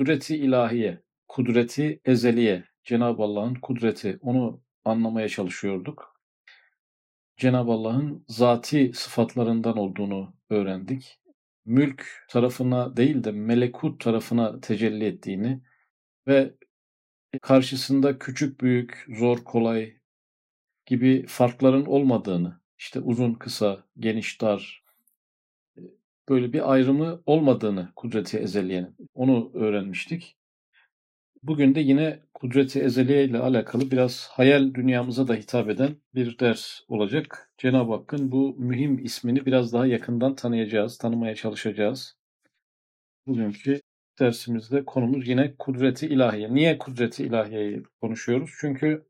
kudreti ilahiye, kudreti ezeliye, Cenab-ı Allah'ın kudreti onu anlamaya çalışıyorduk. Cenab-ı Allah'ın zati sıfatlarından olduğunu öğrendik. Mülk tarafına değil de melekut tarafına tecelli ettiğini ve karşısında küçük büyük, zor kolay gibi farkların olmadığını, işte uzun kısa, geniş dar böyle bir ayrımı olmadığını kudreti ezeliyenin onu öğrenmiştik. Bugün de yine kudreti ezeliye ile alakalı biraz hayal dünyamıza da hitap eden bir ders olacak. Cenab-ı Hakk'ın bu mühim ismini biraz daha yakından tanıyacağız, tanımaya çalışacağız. Bugünkü dersimizde konumuz yine kudreti ilahiye. Niye kudreti ilahiyeyi konuşuyoruz? Çünkü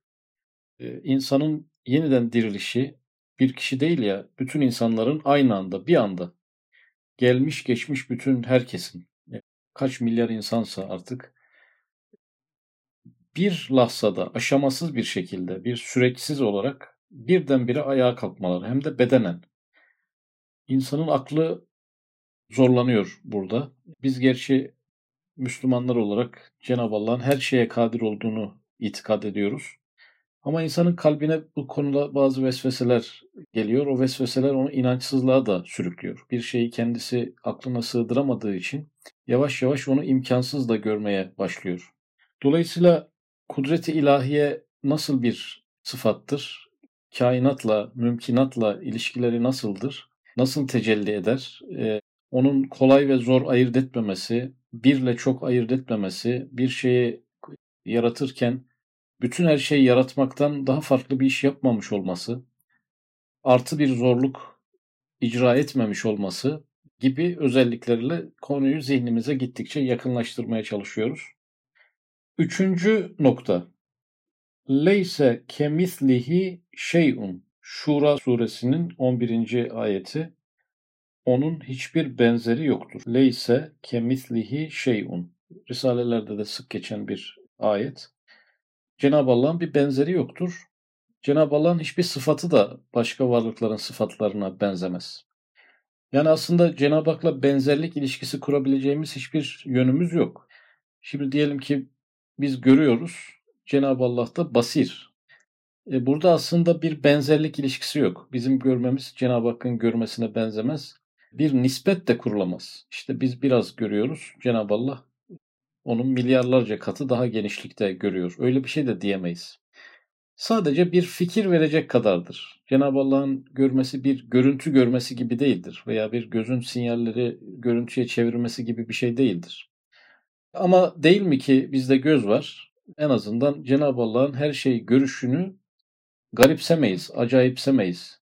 e, insanın yeniden dirilişi bir kişi değil ya, bütün insanların aynı anda, bir anda gelmiş geçmiş bütün herkesin e, kaç milyar insansa artık bir lahzada aşamasız bir şekilde bir süreksiz olarak birdenbire ayağa kalkmaları hem de bedenen. İnsanın aklı zorlanıyor burada. Biz gerçi Müslümanlar olarak Cenab-ı Allah'ın her şeye kadir olduğunu itikad ediyoruz. Ama insanın kalbine bu konuda bazı vesveseler geliyor. O vesveseler onu inançsızlığa da sürüklüyor. Bir şeyi kendisi aklına sığdıramadığı için yavaş yavaş onu imkansız da görmeye başlıyor. Dolayısıyla kudreti ilahiye nasıl bir sıfattır? Kainatla, mümkinatla ilişkileri nasıldır? Nasıl tecelli eder? Ee, onun kolay ve zor ayırt etmemesi, birle çok ayırt etmemesi, bir şeyi yaratırken bütün her şeyi yaratmaktan daha farklı bir iş yapmamış olması, artı bir zorluk icra etmemiş olması gibi özelliklerle konuyu zihnimize gittikçe yakınlaştırmaya çalışıyoruz. Üçüncü nokta. Leyse kemislihi şeyun. Şura suresinin 11. ayeti. Onun hiçbir benzeri yoktur. Leyse kemislihi şeyun. Risalelerde de sık geçen bir ayet. Cenab-ı Allah'ın bir benzeri yoktur. Cenab-ı Allah'ın hiçbir sıfatı da başka varlıkların sıfatlarına benzemez. Yani aslında Cenab-ı Hak'la benzerlik ilişkisi kurabileceğimiz hiçbir yönümüz yok. Şimdi diyelim ki biz görüyoruz. Cenab-ı Allah da basir. E burada aslında bir benzerlik ilişkisi yok. Bizim görmemiz Cenab-ı Hakk'ın görmesine benzemez. Bir nispet de kurulamaz. İşte biz biraz görüyoruz. Cenab-ı Allah onun milyarlarca katı daha genişlikte görüyor. Öyle bir şey de diyemeyiz. Sadece bir fikir verecek kadardır. Cenab-ı Allah'ın görmesi bir görüntü görmesi gibi değildir veya bir gözün sinyalleri görüntüye çevirmesi gibi bir şey değildir. Ama değil mi ki bizde göz var? En azından Cenab-ı Allah'ın her şey görüşünü garipsemeyiz, acayipsemeyiz.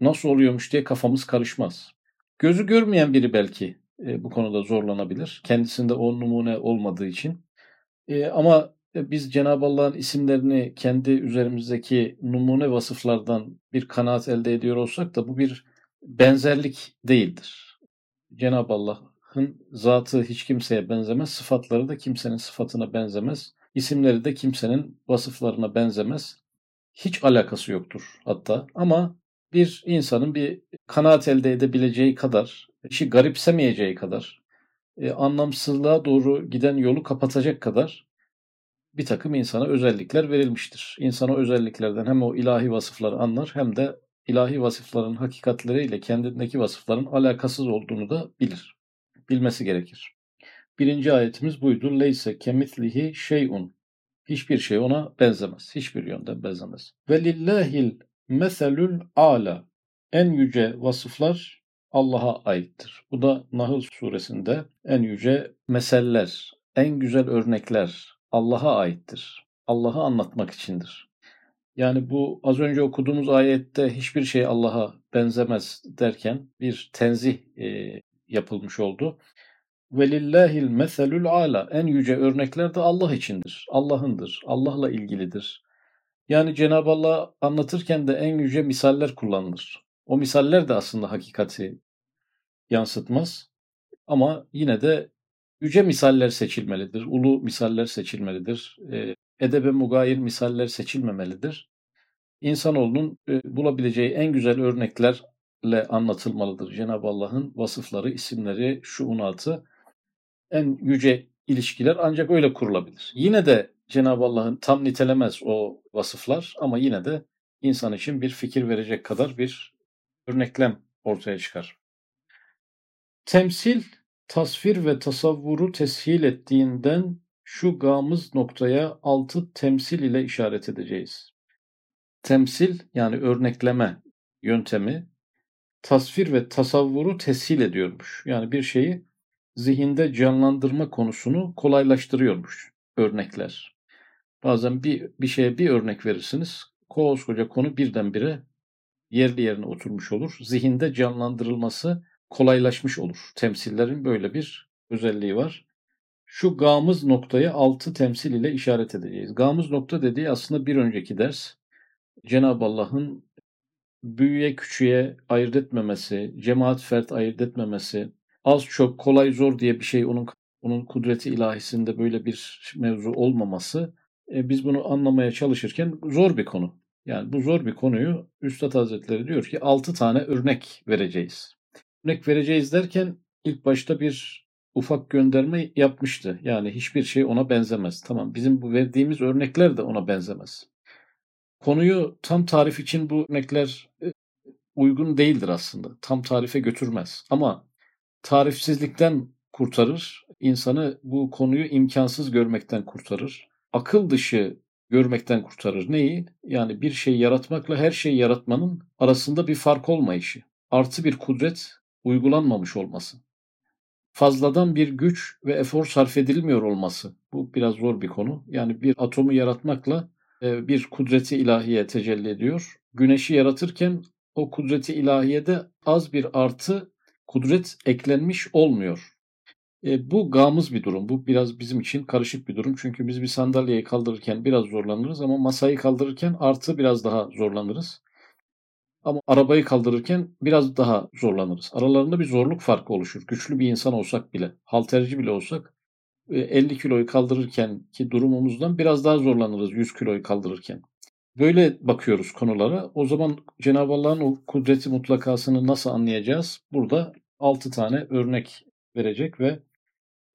Nasıl oluyormuş diye kafamız karışmaz. Gözü görmeyen biri belki e, bu konuda zorlanabilir. Kendisinde o numune olmadığı için. E, ama biz Cenab-ı Allah'ın isimlerini kendi üzerimizdeki numune vasıflardan bir kanaat elde ediyor olsak da bu bir benzerlik değildir. Cenab-ı Allah'ın zatı hiç kimseye benzemez, sıfatları da kimsenin sıfatına benzemez, isimleri de kimsenin vasıflarına benzemez. Hiç alakası yoktur hatta ama bir insanın bir kanaat elde edebileceği kadar işi garipsemeyeceği kadar, e, anlamsızlığa doğru giden yolu kapatacak kadar bir takım insana özellikler verilmiştir. İnsan o özelliklerden hem o ilahi vasıfları anlar hem de ilahi vasıfların hakikatleriyle kendindeki vasıfların alakasız olduğunu da bilir. Bilmesi gerekir. Birinci ayetimiz buydu. Leyse kemitlihi şeyun. Hiçbir şey ona benzemez. Hiçbir yönden benzemez. Ve lillahil meselül ala. En yüce vasıflar Allah'a aittir. Bu da Nahl suresinde en yüce meseller, en güzel örnekler Allah'a aittir. Allah'ı anlatmak içindir. Yani bu az önce okuduğumuz ayette hiçbir şey Allah'a benzemez derken bir tenzih e, yapılmış oldu. Velillahil meselül ala. En yüce örnekler de Allah içindir. Allah'ındır. Allah'la ilgilidir. Yani Cenab-ı Allah anlatırken de en yüce misaller kullanılır. O misaller de aslında hakikati yansıtmaz. Ama yine de yüce misaller seçilmelidir, ulu misaller seçilmelidir, e, edebe mugayir misaller seçilmemelidir. İnsanoğlunun e, bulabileceği en güzel örneklerle anlatılmalıdır. Cenab-ı Allah'ın vasıfları, isimleri, şuunatı en yüce ilişkiler ancak öyle kurulabilir. Yine de Cenab-ı Allah'ın tam nitelemez o vasıflar ama yine de insan için bir fikir verecek kadar bir örneklem ortaya çıkar. Temsil, tasvir ve tasavvuru teshil ettiğinden şu gamız noktaya altı temsil ile işaret edeceğiz. Temsil yani örnekleme yöntemi tasvir ve tasavvuru teshil ediyormuş. Yani bir şeyi zihinde canlandırma konusunu kolaylaştırıyormuş örnekler. Bazen bir, bir şeye bir örnek verirsiniz. Koskoca konu birdenbire yerli yerine oturmuş olur. Zihinde canlandırılması kolaylaşmış olur. Temsillerin böyle bir özelliği var. Şu gamız noktayı altı temsil ile işaret edeceğiz. Gamız nokta dediği aslında bir önceki ders. Cenab-ı Allah'ın büyüye küçüğe ayırt etmemesi, cemaat fert ayırt etmemesi, az çok kolay zor diye bir şey onun onun kudreti ilahisinde böyle bir mevzu olmaması e, biz bunu anlamaya çalışırken zor bir konu. Yani bu zor bir konuyu Üstad Hazretleri diyor ki 6 tane örnek vereceğiz. Örnek vereceğiz derken ilk başta bir ufak gönderme yapmıştı. Yani hiçbir şey ona benzemez. Tamam bizim bu verdiğimiz örnekler de ona benzemez. Konuyu tam tarif için bu örnekler e, uygun değildir aslında. Tam tarife götürmez. Ama tarifsizlikten kurtarır. İnsanı bu konuyu imkansız görmekten kurtarır. Akıl dışı görmekten kurtarır. Neyi? Yani bir şey yaratmakla her şeyi yaratmanın arasında bir fark olmayışı. Artı bir kudret uygulanmamış olması. Fazladan bir güç ve efor sarf edilmiyor olması. Bu biraz zor bir konu. Yani bir atomu yaratmakla e, bir kudreti ilahiye tecelli ediyor. Güneşi yaratırken o kudreti ilahiyede az bir artı kudret eklenmiş olmuyor. E, bu gamız bir durum. Bu biraz bizim için karışık bir durum. Çünkü biz bir sandalyeyi kaldırırken biraz zorlanırız ama masayı kaldırırken artı biraz daha zorlanırız. Ama arabayı kaldırırken biraz daha zorlanırız. Aralarında bir zorluk farkı oluşur. Güçlü bir insan olsak bile, halterci bile olsak 50 e, kiloyu kaldırırken ki durumumuzdan biraz daha zorlanırız 100 kiloyu kaldırırken. Böyle bakıyoruz konulara. O zaman Cenab-ı Allah'ın o kudreti mutlakasını nasıl anlayacağız? Burada 6 tane örnek verecek ve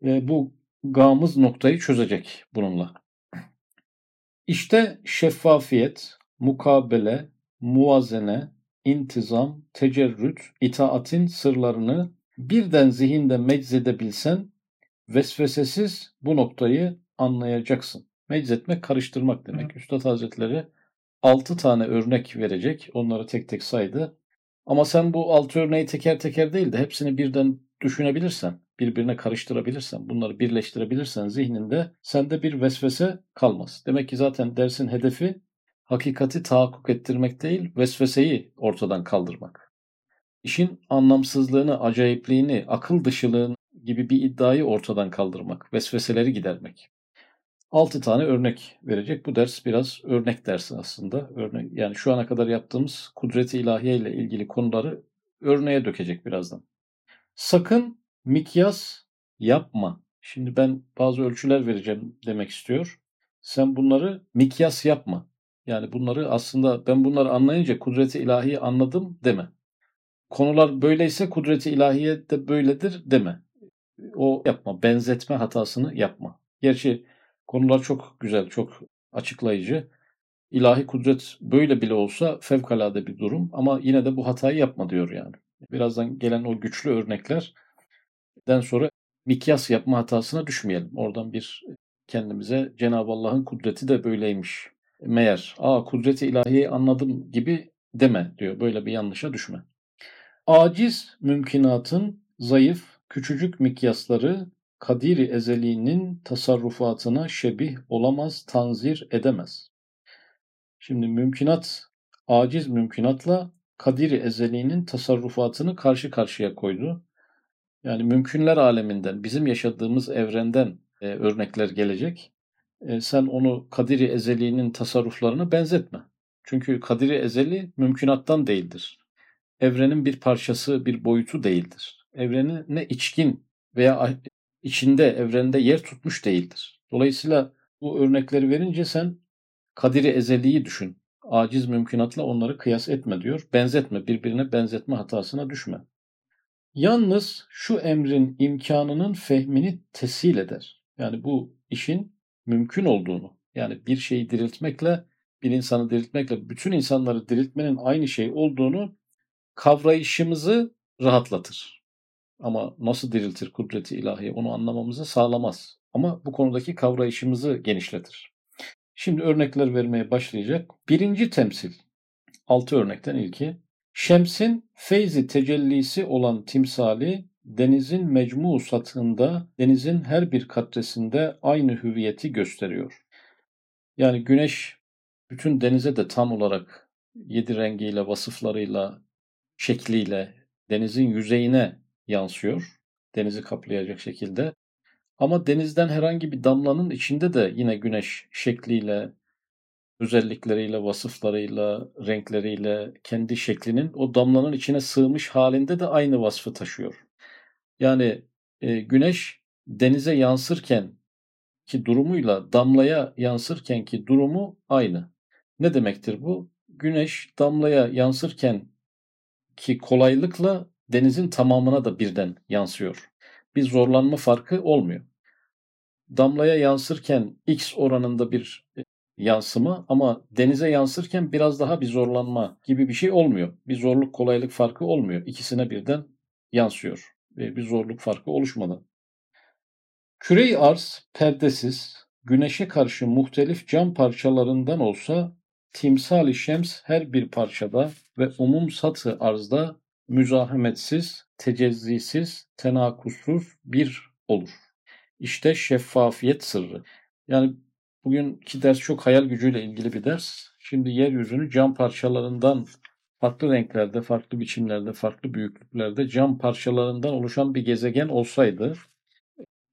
e, bu gamız noktayı çözecek bununla. İşte şeffafiyet, mukabele, muvazene, intizam, tecerrüt, itaatin sırlarını birden zihinde meczedebilsen vesvesesiz bu noktayı anlayacaksın. Meczetmek karıştırmak demek. Hı. Üstad Hazretleri 6 tane örnek verecek. Onları tek tek saydı. Ama sen bu 6 örneği teker teker değil de hepsini birden düşünebilirsen, birbirine karıştırabilirsen, bunları birleştirebilirsen zihninde sende bir vesvese kalmaz. Demek ki zaten dersin hedefi hakikati tahakkuk ettirmek değil, vesveseyi ortadan kaldırmak. İşin anlamsızlığını, acayipliğini, akıl dışılığını gibi bir iddiayı ortadan kaldırmak, vesveseleri gidermek. 6 tane örnek verecek. Bu ders biraz örnek dersi aslında. Örnek yani şu ana kadar yaptığımız kudreti ilahiye ile ilgili konuları örneğe dökecek birazdan. Sakın mikyas yapma. Şimdi ben bazı ölçüler vereceğim demek istiyor. Sen bunları mikyas yapma. Yani bunları aslında ben bunları anlayınca kudreti ilahiyi anladım deme. Konular böyleyse kudreti ilahiye de böyledir deme. O yapma, benzetme hatasını yapma. Gerçi konular çok güzel, çok açıklayıcı. İlahi kudret böyle bile olsa fevkalade bir durum ama yine de bu hatayı yapma diyor yani. Birazdan gelen o güçlü örneklerden sonra mikyas yapma hatasına düşmeyelim. Oradan bir kendimize Cenab-ı Allah'ın kudreti de böyleymiş. Meğer, aa kudreti ilahiyi anladım gibi deme diyor. Böyle bir yanlışa düşme. Aciz mümkünatın zayıf, küçücük mikyasları kadiri ezeliğinin tasarrufatına şebih olamaz, tanzir edemez. Şimdi mümkünat, aciz mümkünatla kadiri ezeliğinin tasarrufatını karşı karşıya koydu. Yani mümkünler aleminden, bizim yaşadığımız evrenden e, örnekler gelecek. E, sen onu kadiri ezeliğinin tasarruflarına benzetme. Çünkü kadiri ezeli mümkünattan değildir. Evrenin bir parçası, bir boyutu değildir. Evreni ne içkin veya içinde, evrende yer tutmuş değildir. Dolayısıyla bu örnekleri verince sen kadiri ezeliği düşün aciz mümkünatla onları kıyas etme diyor. Benzetme, birbirine benzetme hatasına düşme. Yalnız şu emrin imkanının fehmini tesil eder. Yani bu işin mümkün olduğunu, yani bir şeyi diriltmekle, bir insanı diriltmekle bütün insanları diriltmenin aynı şey olduğunu kavrayışımızı rahatlatır. Ama nasıl diriltir kudreti ilahi onu anlamamızı sağlamaz. Ama bu konudaki kavrayışımızı genişletir. Şimdi örnekler vermeye başlayacak. Birinci temsil, altı örnekten ilki. Şems'in feyzi tecellisi olan timsali denizin mecmu satında, denizin her bir katresinde aynı hüviyeti gösteriyor. Yani güneş bütün denize de tam olarak yedi rengiyle, vasıflarıyla, şekliyle denizin yüzeyine yansıyor. Denizi kaplayacak şekilde. Ama denizden herhangi bir damlanın içinde de yine güneş şekliyle, özellikleriyle, vasıflarıyla, renkleriyle, kendi şeklinin o damlanın içine sığmış halinde de aynı vasfı taşıyor. Yani e, güneş denize yansırken ki durumuyla damlaya yansırken ki durumu aynı. Ne demektir bu? Güneş damlaya yansırken ki kolaylıkla denizin tamamına da birden yansıyor. Bir zorlanma farkı olmuyor. Damlaya yansırken x oranında bir e, yansıma ama denize yansırken biraz daha bir zorlanma gibi bir şey olmuyor. Bir zorluk kolaylık farkı olmuyor. İkisine birden yansıyor ve bir zorluk farkı oluşmadan. Kürey arz perdesiz, güneşe karşı muhtelif cam parçalarından olsa timsali şems her bir parçada ve umum satı arzda müzahametsiz, tecezzisiz, tenakussuz bir olur. İşte şeffafiyet sırrı. Yani bugünkü ders çok hayal gücüyle ilgili bir ders. Şimdi yeryüzünü cam parçalarından farklı renklerde, farklı biçimlerde, farklı büyüklüklerde cam parçalarından oluşan bir gezegen olsaydı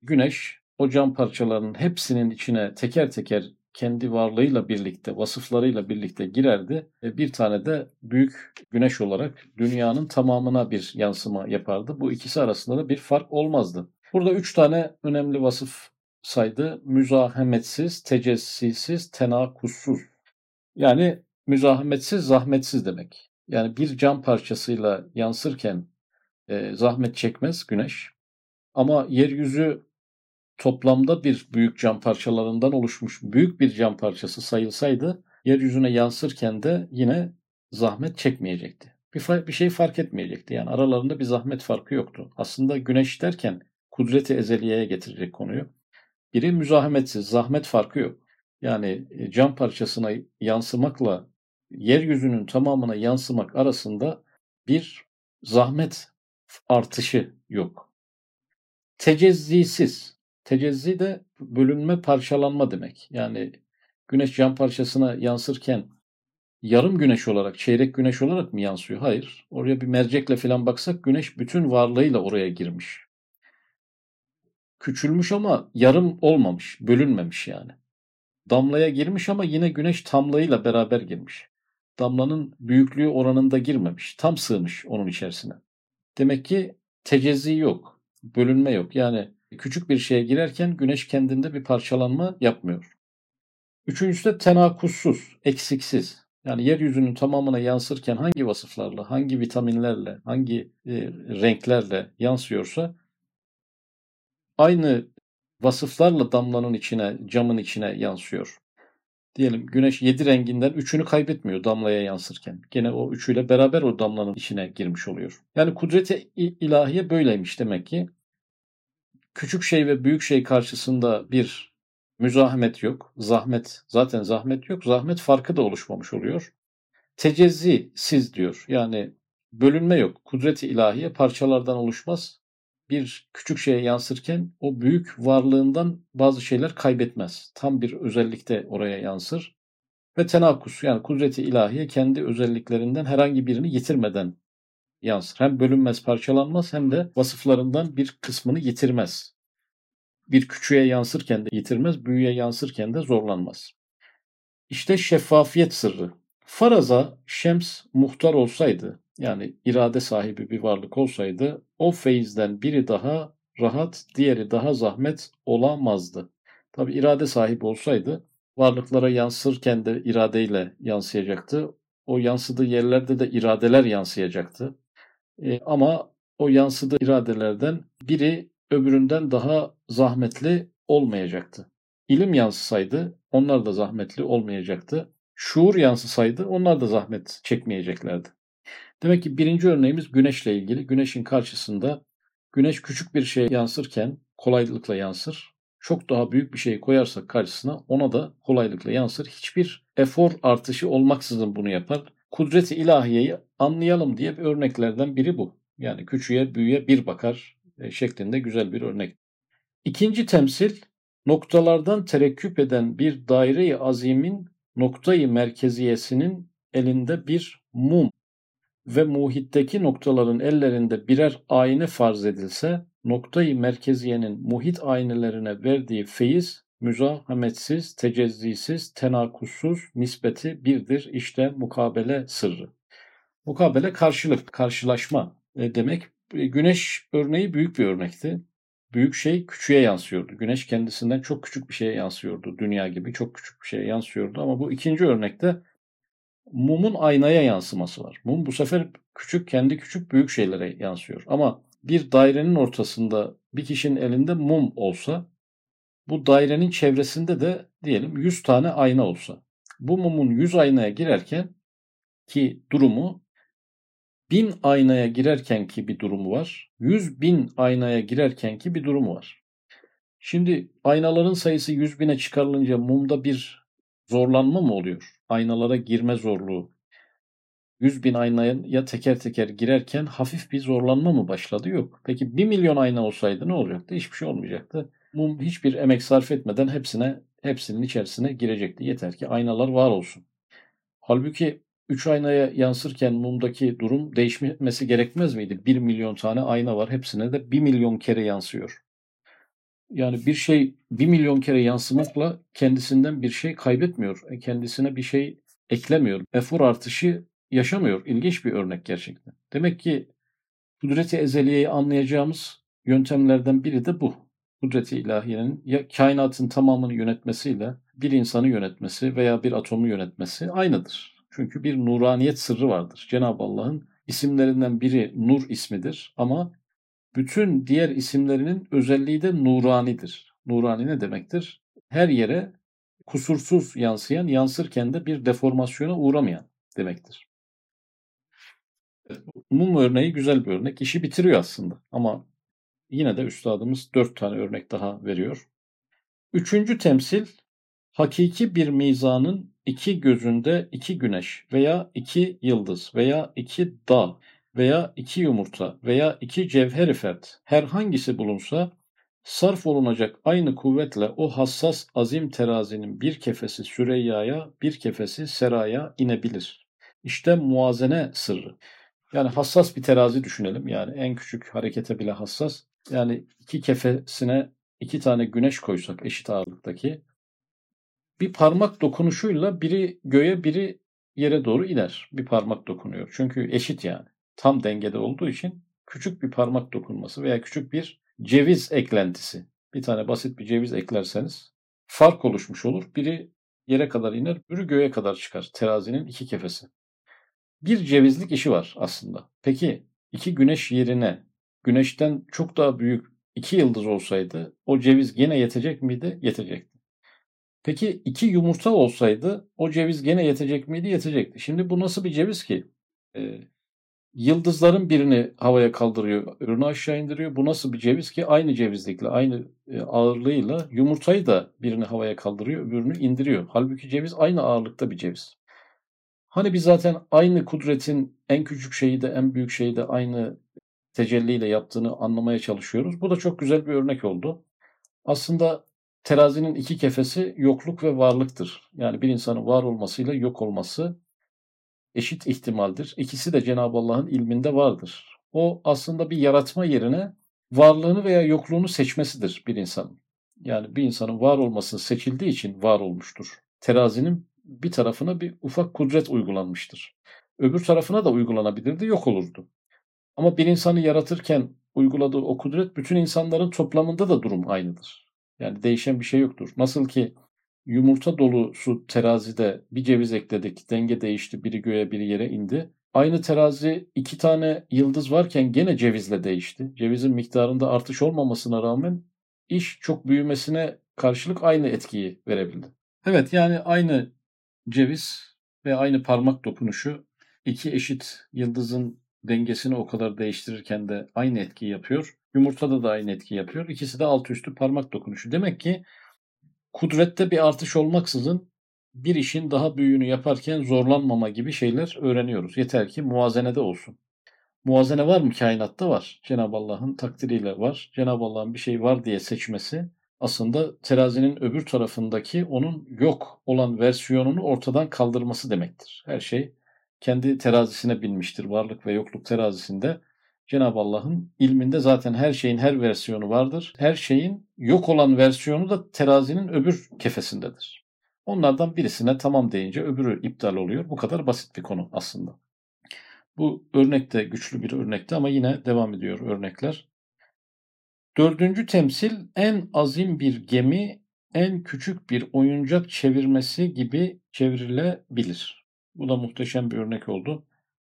Güneş o cam parçalarının hepsinin içine teker teker kendi varlığıyla birlikte, vasıflarıyla birlikte girerdi. Bir tane de büyük güneş olarak dünyanın tamamına bir yansıma yapardı. Bu ikisi arasında da bir fark olmazdı. Burada üç tane önemli vasıf saydı. Müzahametsiz, tecessisiz, tenakussuz. Yani müzahametsiz, zahmetsiz demek. Yani bir cam parçasıyla yansırken e, zahmet çekmez güneş. Ama yeryüzü toplamda bir büyük cam parçalarından oluşmuş büyük bir cam parçası sayılsaydı yeryüzüne yansırken de yine zahmet çekmeyecekti. Bir, bir şey fark etmeyecekti. Yani aralarında bir zahmet farkı yoktu. Aslında güneş derken kudreti ezeliyeye getirecek konuyu. Biri müzahametsiz, zahmet farkı yok. Yani e, cam parçasına yansımakla yeryüzünün tamamına yansımak arasında bir zahmet artışı yok. Tecezzisiz, Tecezzi de bölünme, parçalanma demek. Yani güneş cam parçasına yansırken yarım güneş olarak, çeyrek güneş olarak mı yansıyor? Hayır. Oraya bir mercekle falan baksak güneş bütün varlığıyla oraya girmiş. Küçülmüş ama yarım olmamış, bölünmemiş yani. Damlaya girmiş ama yine güneş tamlığıyla beraber girmiş. Damlanın büyüklüğü oranında girmemiş. Tam sığmış onun içerisine. Demek ki tecezzi yok, bölünme yok. Yani küçük bir şeye girerken güneş kendinde bir parçalanma yapmıyor. Üçüncüsü de tenakussuz, eksiksiz. Yani yeryüzünün tamamına yansırken hangi vasıflarla, hangi vitaminlerle, hangi e, renklerle yansıyorsa aynı vasıflarla damlanın içine, camın içine yansıyor. Diyelim güneş yedi renginden üçünü kaybetmiyor damlaya yansırken. Gene o üçüyle beraber o damlanın içine girmiş oluyor. Yani kudreti ilahiye böyleymiş demek ki küçük şey ve büyük şey karşısında bir müzahamet yok. Zahmet, zaten zahmet yok. Zahmet farkı da oluşmamış oluyor. Tecezzi siz diyor. Yani bölünme yok. Kudreti ilahiye parçalardan oluşmaz. Bir küçük şeye yansırken o büyük varlığından bazı şeyler kaybetmez. Tam bir özellikte oraya yansır. Ve tenakus yani kudreti ilahiye kendi özelliklerinden herhangi birini yitirmeden yansır. Hem bölünmez, parçalanmaz hem de vasıflarından bir kısmını yitirmez. Bir küçüğe yansırken de yitirmez, büyüğe yansırken de zorlanmaz. İşte şeffafiyet sırrı. Faraza Şems muhtar olsaydı, yani irade sahibi bir varlık olsaydı, o feyizden biri daha rahat, diğeri daha zahmet olamazdı. Tabi irade sahibi olsaydı, varlıklara yansırken de iradeyle yansıyacaktı. O yansıdığı yerlerde de iradeler yansıyacaktı. E, ama o yansıdığı iradelerden biri öbüründen daha zahmetli olmayacaktı. İlim yansısaydı onlar da zahmetli olmayacaktı. Şuur yansısaydı onlar da zahmet çekmeyeceklerdi. Demek ki birinci örneğimiz güneşle ilgili. Güneşin karşısında güneş küçük bir şey yansırken kolaylıkla yansır. Çok daha büyük bir şey koyarsak karşısına ona da kolaylıkla yansır. Hiçbir efor artışı olmaksızın bunu yapar. Kudreti ilahiyeyi anlayalım diye bir örneklerden biri bu. Yani küçüğe büyüğe bir bakar e, şeklinde güzel bir örnek. İkinci temsil noktalardan terekküp eden bir daire-i azimin noktayı merkeziyesinin elinde bir mum ve muhitteki noktaların ellerinde birer ayna farz edilse, noktayı merkeziyenin muhit aynelerine verdiği feyiz, müzahametsiz, tecezzisiz, tenakussuz nispeti birdir. İşte mukabele sırrı. Mukabele karşılık, karşılaşma e, demek. E, güneş örneği büyük bir örnekti. Büyük şey küçüğe yansıyordu. Güneş kendisinden çok küçük bir şeye yansıyordu. Dünya gibi çok küçük bir şeye yansıyordu. Ama bu ikinci örnekte mumun aynaya yansıması var. Mum bu sefer küçük kendi küçük büyük şeylere yansıyor. Ama bir dairenin ortasında bir kişinin elinde mum olsa bu dairenin çevresinde de diyelim 100 tane ayna olsa. Bu mumun 100 aynaya girerken ki durumu bin aynaya girerken ki bir durumu var. 100 bin aynaya girerken ki bir durumu var. Şimdi aynaların sayısı 100 bine çıkarılınca mumda bir zorlanma mı oluyor? aynalara girme zorluğu. 100 bin aynaya teker teker girerken hafif bir zorlanma mı başladı? Yok. Peki 1 milyon ayna olsaydı ne olacaktı? Hiçbir şey olmayacaktı. Mum hiçbir emek sarf etmeden hepsine hepsinin içerisine girecekti. Yeter ki aynalar var olsun. Halbuki 3 aynaya yansırken mumdaki durum değişmesi gerekmez miydi? 1 milyon tane ayna var. Hepsine de 1 milyon kere yansıyor. Yani bir şey bir milyon kere yansımakla kendisinden bir şey kaybetmiyor. E, kendisine bir şey eklemiyor. Efor artışı yaşamıyor. İlginç bir örnek gerçekten. Demek ki kudreti ezeliyeyi anlayacağımız yöntemlerden biri de bu. Kudreti ilahiyenin ya kainatın tamamını yönetmesiyle bir insanı yönetmesi veya bir atomu yönetmesi aynıdır. Çünkü bir nuraniyet sırrı vardır. Cenab-ı Allah'ın isimlerinden biri Nur ismidir ama bütün diğer isimlerinin özelliği de nuranidir. Nurani ne demektir? Her yere kusursuz yansıyan, yansırken de bir deformasyona uğramayan demektir. Mum örneği güzel bir örnek. İşi bitiriyor aslında ama yine de üstadımız dört tane örnek daha veriyor. Üçüncü temsil hakiki bir mizanın iki gözünde iki güneş veya iki yıldız veya iki dağ veya iki yumurta veya iki cevheri fert herhangisi bulunsa sarf olunacak aynı kuvvetle o hassas azim terazinin bir kefesi Süreyya'ya bir kefesi Sera'ya inebilir. İşte muazene sırrı. Yani hassas bir terazi düşünelim. Yani en küçük harekete bile hassas. Yani iki kefesine iki tane güneş koysak eşit ağırlıktaki bir parmak dokunuşuyla biri göğe biri yere doğru iner. Bir parmak dokunuyor. Çünkü eşit yani tam dengede olduğu için küçük bir parmak dokunması veya küçük bir ceviz eklentisi. Bir tane basit bir ceviz eklerseniz fark oluşmuş olur. Biri yere kadar iner, biri göğe kadar çıkar. Terazinin iki kefesi. Bir cevizlik işi var aslında. Peki iki güneş yerine güneşten çok daha büyük iki yıldız olsaydı o ceviz gene yetecek miydi? Yetecekti. Peki iki yumurta olsaydı o ceviz gene yetecek miydi? Yetecekti. Şimdi bu nasıl bir ceviz ki? Ee, yıldızların birini havaya kaldırıyor, öbürünü aşağı indiriyor. Bu nasıl bir ceviz ki? Aynı cevizlikle, aynı e, ağırlığıyla yumurtayı da birini havaya kaldırıyor, öbürünü indiriyor. Halbuki ceviz aynı ağırlıkta bir ceviz. Hani biz zaten aynı kudretin en küçük şeyi de en büyük şeyi de aynı tecelliyle yaptığını anlamaya çalışıyoruz. Bu da çok güzel bir örnek oldu. Aslında terazinin iki kefesi yokluk ve varlıktır. Yani bir insanın var olmasıyla yok olması eşit ihtimaldir. İkisi de Cenab-ı Allah'ın ilminde vardır. O aslında bir yaratma yerine varlığını veya yokluğunu seçmesidir bir insanın. Yani bir insanın var olması seçildiği için var olmuştur. Terazinin bir tarafına bir ufak kudret uygulanmıştır. Öbür tarafına da uygulanabilirdi, yok olurdu. Ama bir insanı yaratırken uyguladığı o kudret bütün insanların toplamında da durum aynıdır. Yani değişen bir şey yoktur. Nasıl ki Yumurta dolu su terazide bir ceviz ekledik. Denge değişti. Biri göğe biri yere indi. Aynı terazi iki tane yıldız varken gene cevizle değişti. Cevizin miktarında artış olmamasına rağmen iş çok büyümesine karşılık aynı etkiyi verebildi. Evet yani aynı ceviz ve aynı parmak dokunuşu iki eşit yıldızın dengesini o kadar değiştirirken de aynı etkiyi yapıyor. Yumurtada da aynı etki yapıyor. İkisi de alt üstü parmak dokunuşu. Demek ki kudrette bir artış olmaksızın bir işin daha büyüğünü yaparken zorlanmama gibi şeyler öğreniyoruz. Yeter ki muvazenede olsun. Muvazene var mı kainatta var. Cenab-ı Allah'ın takdiriyle var. Cenab-ı Allah'ın bir şey var diye seçmesi aslında terazinin öbür tarafındaki onun yok olan versiyonunu ortadan kaldırması demektir. Her şey kendi terazisine binmiştir. Varlık ve yokluk terazisinde Cenab-ı Allah'ın ilminde zaten her şeyin her versiyonu vardır. Her şeyin yok olan versiyonu da terazinin öbür kefesindedir. Onlardan birisine tamam deyince öbürü iptal oluyor. Bu kadar basit bir konu aslında. Bu örnek de güçlü bir örnekti ama yine devam ediyor örnekler. Dördüncü temsil en azim bir gemi en küçük bir oyuncak çevirmesi gibi çevrilebilir. Bu da muhteşem bir örnek oldu.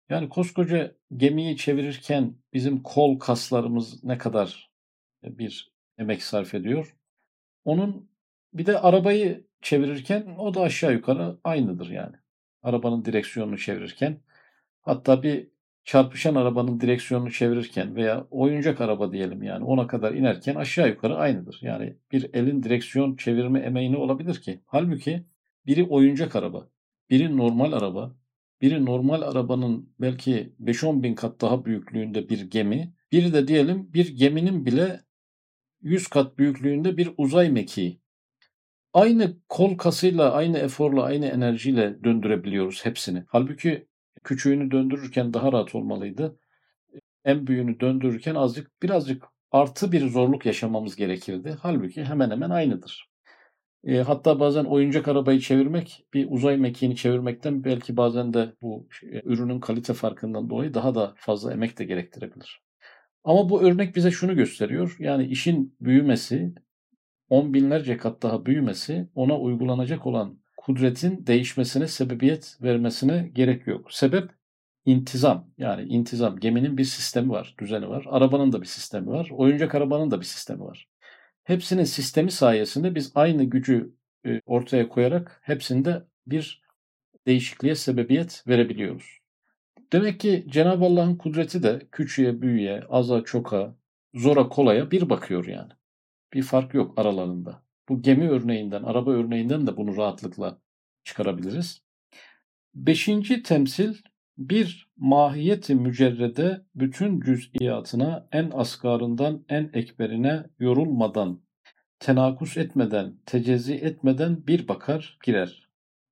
Yani koskoca gemiyi çevirirken bizim kol kaslarımız ne kadar bir emek sarf ediyor. Onun bir de arabayı çevirirken o da aşağı yukarı aynıdır yani. Arabanın direksiyonunu çevirirken hatta bir çarpışan arabanın direksiyonunu çevirirken veya oyuncak araba diyelim yani ona kadar inerken aşağı yukarı aynıdır. Yani bir elin direksiyon çevirme emeğini olabilir ki. Halbuki biri oyuncak araba, biri normal araba, biri normal arabanın belki 5-10 bin kat daha büyüklüğünde bir gemi, biri de diyelim bir geminin bile 100 kat büyüklüğünde bir uzay mekiği. Aynı kol kasıyla, aynı eforla, aynı enerjiyle döndürebiliyoruz hepsini. Halbuki küçüğünü döndürürken daha rahat olmalıydı. En büyüğünü döndürürken azıcık birazcık artı bir zorluk yaşamamız gerekirdi. Halbuki hemen hemen aynıdır. E, hatta bazen oyuncak arabayı çevirmek bir uzay mekiğini çevirmekten belki bazen de bu e, ürünün kalite farkından dolayı daha da fazla emek de gerektirebilir. Ama bu örnek bize şunu gösteriyor. Yani işin büyümesi, on binlerce kat daha büyümesi ona uygulanacak olan kudretin değişmesine sebebiyet vermesine gerek yok. Sebep intizam. Yani intizam. Geminin bir sistemi var, düzeni var. Arabanın da bir sistemi var. Oyuncak arabanın da bir sistemi var. Hepsinin sistemi sayesinde biz aynı gücü e, ortaya koyarak hepsinde bir değişikliğe sebebiyet verebiliyoruz. Demek ki Cenab-ı Allah'ın kudreti de küçüğe, büyüğe, aza, çoka, zora, kolaya bir bakıyor yani. Bir fark yok aralarında. Bu gemi örneğinden, araba örneğinden de bunu rahatlıkla çıkarabiliriz. Beşinci temsil bir mahiyeti mücerrede bütün cüz'iyatına en asgarından en ekberine yorulmadan, tenakus etmeden, tecezi etmeden bir bakar girer.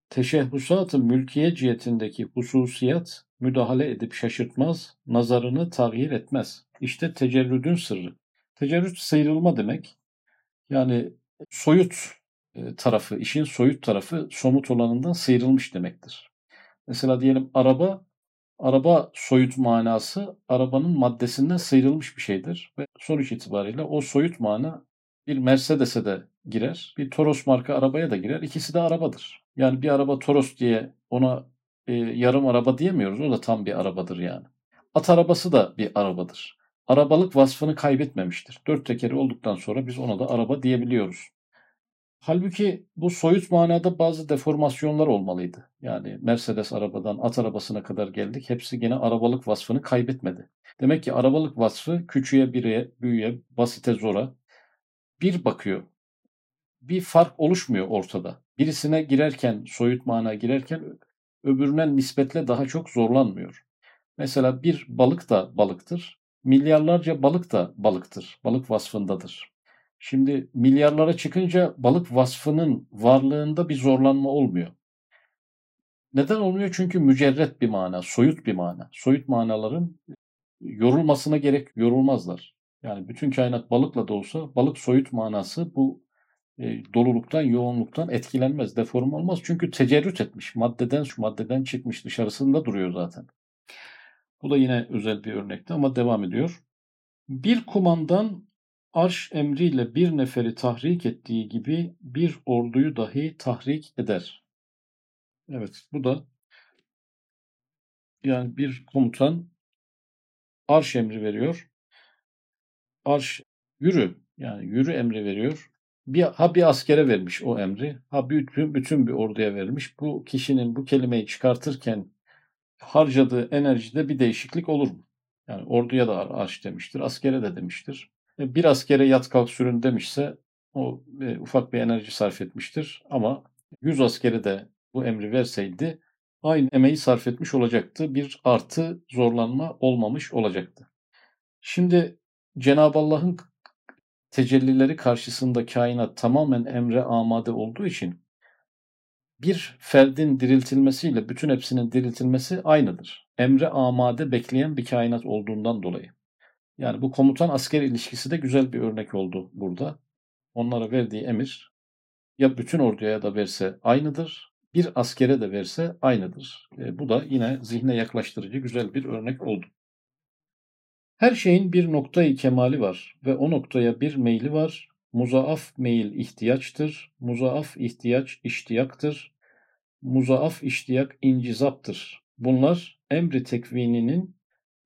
Teşehhusat-ı mülkiye cihetindeki hususiyat müdahale edip şaşırtmaz, nazarını tağyir etmez. İşte tecerrüdün sırrı. Tecerrüt sıyrılma demek. Yani soyut e, tarafı, işin soyut tarafı somut olanından sıyrılmış demektir. Mesela diyelim araba, araba soyut manası arabanın maddesinden sıyrılmış bir şeydir. Ve sonuç itibariyle o soyut mana bir Mercedes'e de girer, bir Toros marka arabaya da girer. İkisi de arabadır. Yani bir araba Toros diye ona e, yarım araba diyemiyoruz. O da tam bir arabadır yani. At arabası da bir arabadır. Arabalık vasfını kaybetmemiştir. Dört tekeri olduktan sonra biz ona da araba diyebiliyoruz. Halbuki bu soyut manada bazı deformasyonlar olmalıydı. Yani Mercedes arabadan at arabasına kadar geldik. Hepsi gene arabalık vasfını kaybetmedi. Demek ki arabalık vasfı küçüğe, bire, büyüğe, basite, zora bir bakıyor. Bir fark oluşmuyor ortada. Birisine girerken, soyut mana girerken öbürüne nispetle daha çok zorlanmıyor. Mesela bir balık da balıktır. Milyarlarca balık da balıktır. Balık vasfındadır. Şimdi milyarlara çıkınca balık vasfının varlığında bir zorlanma olmuyor. Neden olmuyor? Çünkü mücerret bir mana, soyut bir mana. Soyut manaların yorulmasına gerek yorulmazlar. Yani bütün kainat balıkla da olsa balık soyut manası bu e, doluluktan, yoğunluktan etkilenmez, deform olmaz. Çünkü tecerrüt etmiş. Maddeden şu maddeden çıkmış. Dışarısında duruyor zaten. Bu da yine özel bir örnekti ama devam ediyor. Bir kumandan arş emriyle bir neferi tahrik ettiği gibi bir orduyu dahi tahrik eder. Evet bu da yani bir komutan arş emri veriyor. Arş yürü yani yürü emri veriyor. bir, ha bir askere vermiş o emri, ha bütün, bütün bir orduya vermiş. Bu kişinin bu kelimeyi çıkartırken harcadığı enerjide bir değişiklik olur mu? Yani orduya da arş demiştir, askere de demiştir. E, bir askere yat kalk sürün demişse o e, ufak bir enerji sarf etmiştir. Ama 100 askere de bu emri verseydi aynı emeği sarf etmiş olacaktı. Bir artı zorlanma olmamış olacaktı. Şimdi Cenab-ı Allah'ın tecellileri karşısında kainat tamamen emre amade olduğu için bir ferdin diriltilmesiyle bütün hepsinin diriltilmesi aynıdır. Emre amade bekleyen bir kainat olduğundan dolayı. Yani bu komutan asker ilişkisi de güzel bir örnek oldu burada. Onlara verdiği emir ya bütün orduya da verse aynıdır, bir askere de verse aynıdır. E, bu da yine zihne yaklaştırıcı güzel bir örnek oldu. Her şeyin bir noktayı kemali var ve o noktaya bir meyli var. Muzaaf meyil ihtiyaçtır. Muzaaf ihtiyaç iştiyaktır. Muzaaf iştiyak incizaptır. Bunlar emri tekvininin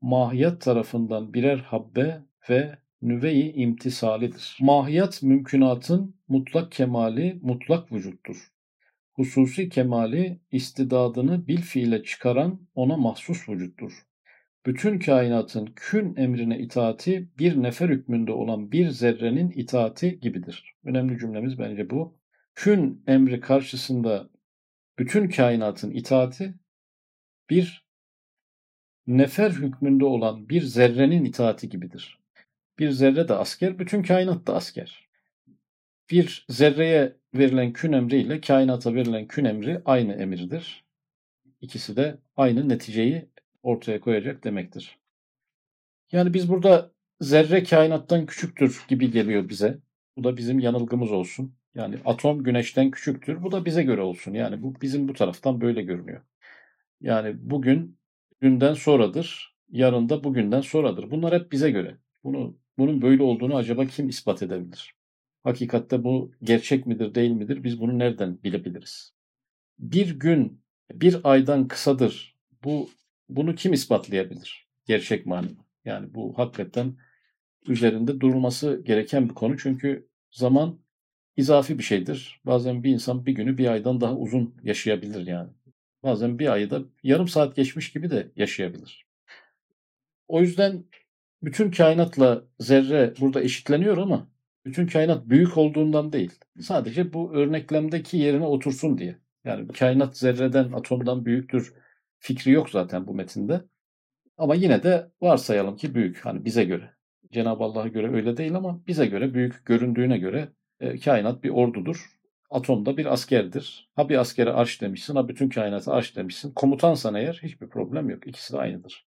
mahiyet tarafından birer habbe ve nüveyi imtisalidir. Mahiyet mümkünatın mutlak kemali mutlak vücuttur. Hususi kemali istidadını bil fiile çıkaran ona mahsus vücuttur bütün kainatın kün emrine itaati bir nefer hükmünde olan bir zerrenin itaati gibidir. Önemli cümlemiz bence bu. Kün emri karşısında bütün kainatın itaati bir nefer hükmünde olan bir zerrenin itaati gibidir. Bir zerre de asker, bütün kainat da asker. Bir zerreye verilen kün emri ile kainata verilen kün emri aynı emirdir. İkisi de aynı neticeyi ortaya koyacak demektir. Yani biz burada zerre kainattan küçüktür gibi geliyor bize. Bu da bizim yanılgımız olsun. Yani atom güneşten küçüktür. Bu da bize göre olsun. Yani bu bizim bu taraftan böyle görünüyor. Yani bugün dünden sonradır, yarın da bugünden sonradır. Bunlar hep bize göre. Bunu bunun böyle olduğunu acaba kim ispat edebilir? Hakikatte bu gerçek midir, değil midir? Biz bunu nereden bilebiliriz? Bir gün bir aydan kısadır. Bu bunu kim ispatlayabilir? Gerçek manada. Yani bu hakikaten üzerinde durulması gereken bir konu. Çünkü zaman izafi bir şeydir. Bazen bir insan bir günü bir aydan daha uzun yaşayabilir yani. Bazen bir ayda yarım saat geçmiş gibi de yaşayabilir. O yüzden bütün kainatla zerre burada eşitleniyor ama bütün kainat büyük olduğundan değil. Sadece bu örneklemdeki yerine otursun diye. Yani kainat zerreden, atomdan büyüktür fikri yok zaten bu metinde. Ama yine de varsayalım ki büyük. Hani bize göre. Cenab-ı Allah'a göre öyle değil ama bize göre büyük göründüğüne göre e, kainat bir ordudur. Atom da bir askerdir. Ha bir askere arş demişsin ha bütün kainata arş demişsin. Komutansan eğer hiçbir problem yok. İkisi de aynıdır.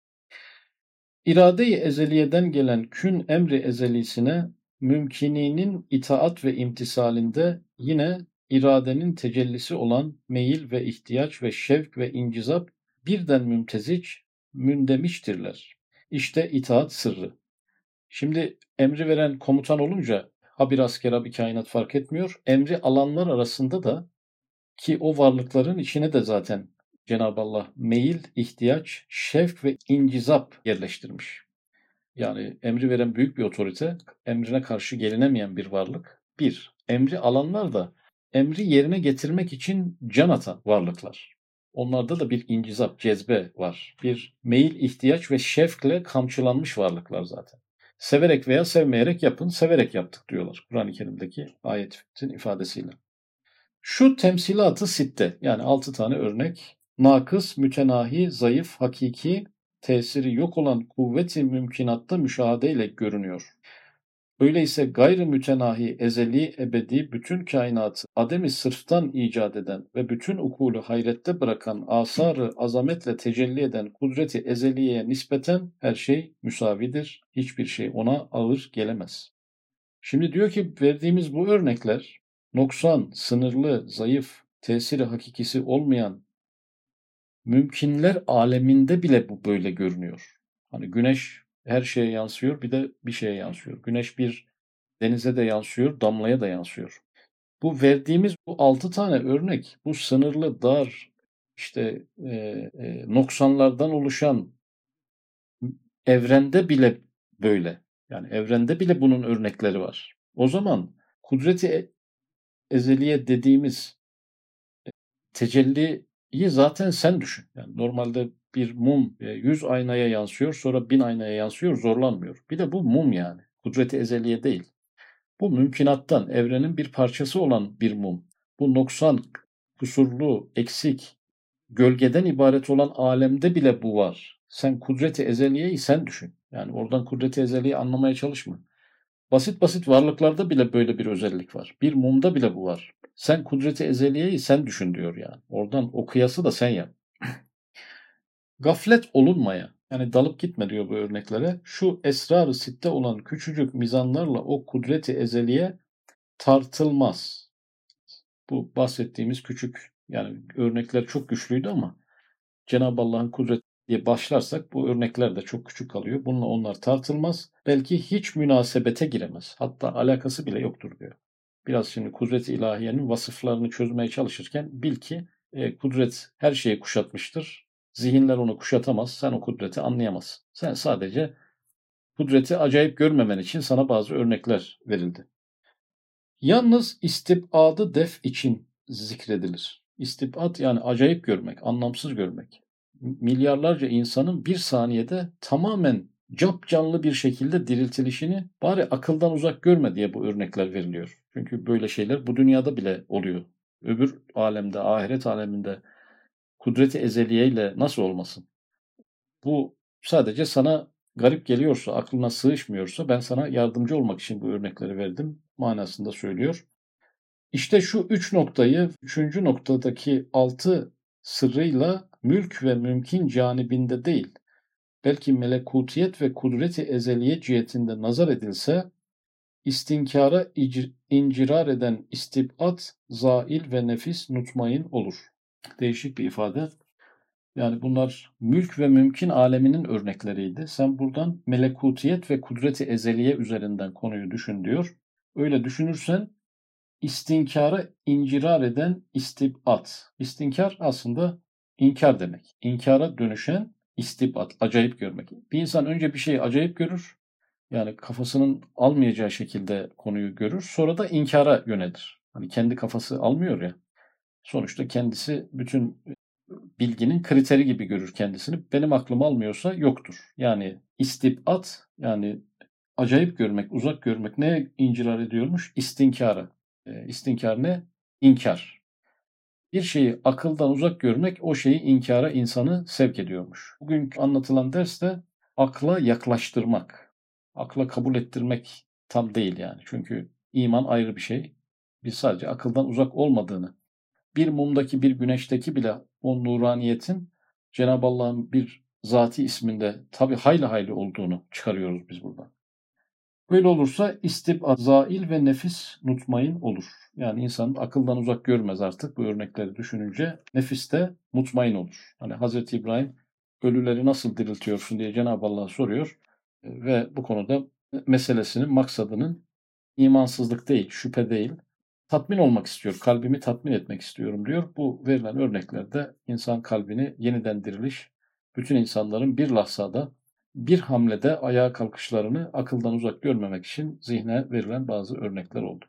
İrade-i ezeliyeden gelen kün emri ezelisine mümkininin itaat ve imtisalinde yine iradenin tecellisi olan meyil ve ihtiyaç ve şevk ve incizap birden mümteziç, mündemiştirler. İşte itaat sırrı. Şimdi emri veren komutan olunca ha bir asker ha bir kainat fark etmiyor. Emri alanlar arasında da ki o varlıkların içine de zaten Cenab-ı Allah meyil, ihtiyaç, şevk ve incizap yerleştirmiş. Yani emri veren büyük bir otorite, emrine karşı gelinemeyen bir varlık. Bir, emri alanlar da emri yerine getirmek için can atan varlıklar. Onlarda da bir incizap, cezbe var. Bir meyil, ihtiyaç ve şefkle kamçılanmış varlıklar zaten. Severek veya sevmeyerek yapın, severek yaptık diyorlar Kur'an-ı Kerim'deki ayetin ifadesiyle. Şu temsilatı sitte yani altı tane örnek. Nakıs, mütenahi, zayıf, hakiki, tesiri yok olan kuvveti mümkinatta müşahadeyle görünüyor. Öyleyse gayrı mütenahi, ezeli, ebedi bütün kainatı ademi sırftan icat eden ve bütün ukulu hayrette bırakan asarı azametle tecelli eden kudreti ezeliye nispeten her şey müsavidir. Hiçbir şey ona ağır gelemez. Şimdi diyor ki verdiğimiz bu örnekler noksan, sınırlı, zayıf, tesiri hakikisi olmayan mümkünler aleminde bile bu böyle görünüyor. Hani güneş her şeye yansıyor bir de bir şeye yansıyor. Güneş bir denize de yansıyor, damlaya da yansıyor. Bu verdiğimiz bu altı tane örnek, bu sınırlı, dar, işte e, e, noksanlardan oluşan evrende bile böyle. Yani evrende bile bunun örnekleri var. O zaman kudreti ezeliye dediğimiz e, tecelliyi zaten sen düşün. Yani normalde bir mum 100 e, aynaya yansıyor, sonra 1000 aynaya yansıyor, zorlanmıyor. Bir de bu mum yani. Kudreti ezeliye değil. Bu mümkünattan, evrenin bir parçası olan bir mum. Bu noksan, kusurlu, eksik, gölgeden ibaret olan alemde bile bu var. Sen kudreti ezeliyeyi sen düşün. Yani oradan kudreti ezeliyi anlamaya çalışma. Basit basit varlıklarda bile böyle bir özellik var. Bir mumda bile bu var. Sen kudreti ezeliyeyi sen düşün diyor yani. Oradan o kıyası da sen yap. Gaflet olunmaya, yani dalıp gitme diyor bu örneklere. Şu esrar-ı sitte olan küçücük mizanlarla o kudreti ezeliye tartılmaz. Bu bahsettiğimiz küçük yani örnekler çok güçlüydü ama Cenab-ı Allah'ın kudreti diye başlarsak bu örnekler de çok küçük kalıyor. Bununla onlar tartılmaz. Belki hiç münasebete giremez. Hatta alakası bile yoktur diyor. Biraz şimdi kudret-i ilahiyenin vasıflarını çözmeye çalışırken bil ki e, kudret her şeyi kuşatmıştır. Zihinler onu kuşatamaz. Sen o kudreti anlayamazsın. Sen sadece kudreti acayip görmemen için sana bazı örnekler verildi. Yalnız istibadı def için zikredilir. İstibat yani acayip görmek, anlamsız görmek. Milyarlarca insanın bir saniyede tamamen cap canlı bir şekilde diriltilişini bari akıldan uzak görme diye bu örnekler veriliyor. Çünkü böyle şeyler bu dünyada bile oluyor. Öbür alemde, ahiret aleminde kudreti ezeliyeyle nasıl olmasın? Bu sadece sana garip geliyorsa, aklına sığışmıyorsa ben sana yardımcı olmak için bu örnekleri verdim manasında söylüyor. İşte şu üç noktayı, üçüncü noktadaki altı sırrıyla mülk ve mümkün canibinde değil, belki melekutiyet ve kudreti ezeliye cihetinde nazar edilse, istinkara incirar eden istibat, zail ve nefis nutmayın olur. Değişik bir ifade. Yani bunlar mülk ve mümkün aleminin örnekleriydi. Sen buradan melekutiyet ve kudreti ezeliye üzerinden konuyu düşün diyor. Öyle düşünürsen istinkara incirar eden istibat. İstinkar aslında inkar demek. İnkara dönüşen istibat, acayip görmek. Bir insan önce bir şeyi acayip görür. Yani kafasının almayacağı şekilde konuyu görür. Sonra da inkara yönelir. Hani kendi kafası almıyor ya. Sonuçta kendisi bütün bilginin kriteri gibi görür kendisini. Benim aklım almıyorsa yoktur. Yani istibat yani acayip görmek, uzak görmek ne incirar ediyormuş? İstinkara. E, istinkar ne? İnkar. Bir şeyi akıldan uzak görmek o şeyi inkara insanı sevk ediyormuş. Bugün anlatılan ders de akla yaklaştırmak. Akla kabul ettirmek tam değil yani. Çünkü iman ayrı bir şey. Biz sadece akıldan uzak olmadığını, bir mumdaki bir güneşteki bile o nuraniyetin Cenab-ı Allah'ın bir zati isminde tabi hayli hayli olduğunu çıkarıyoruz biz buradan. Böyle olursa istibad, zail ve nefis mutmain olur. Yani insan akıldan uzak görmez artık bu örnekleri düşününce. Nefis de mutmain olur. Hani Hazreti İbrahim ölüleri nasıl diriltiyorsun diye Cenab-ı Allah soruyor. Ve bu konuda meselesinin, maksadının imansızlık değil, şüphe değil, tatmin olmak istiyor, kalbimi tatmin etmek istiyorum diyor. Bu verilen örneklerde insan kalbini yeniden diriliş, bütün insanların bir lahzada bir hamlede ayağa kalkışlarını akıldan uzak görmemek için zihne verilen bazı örnekler oldu.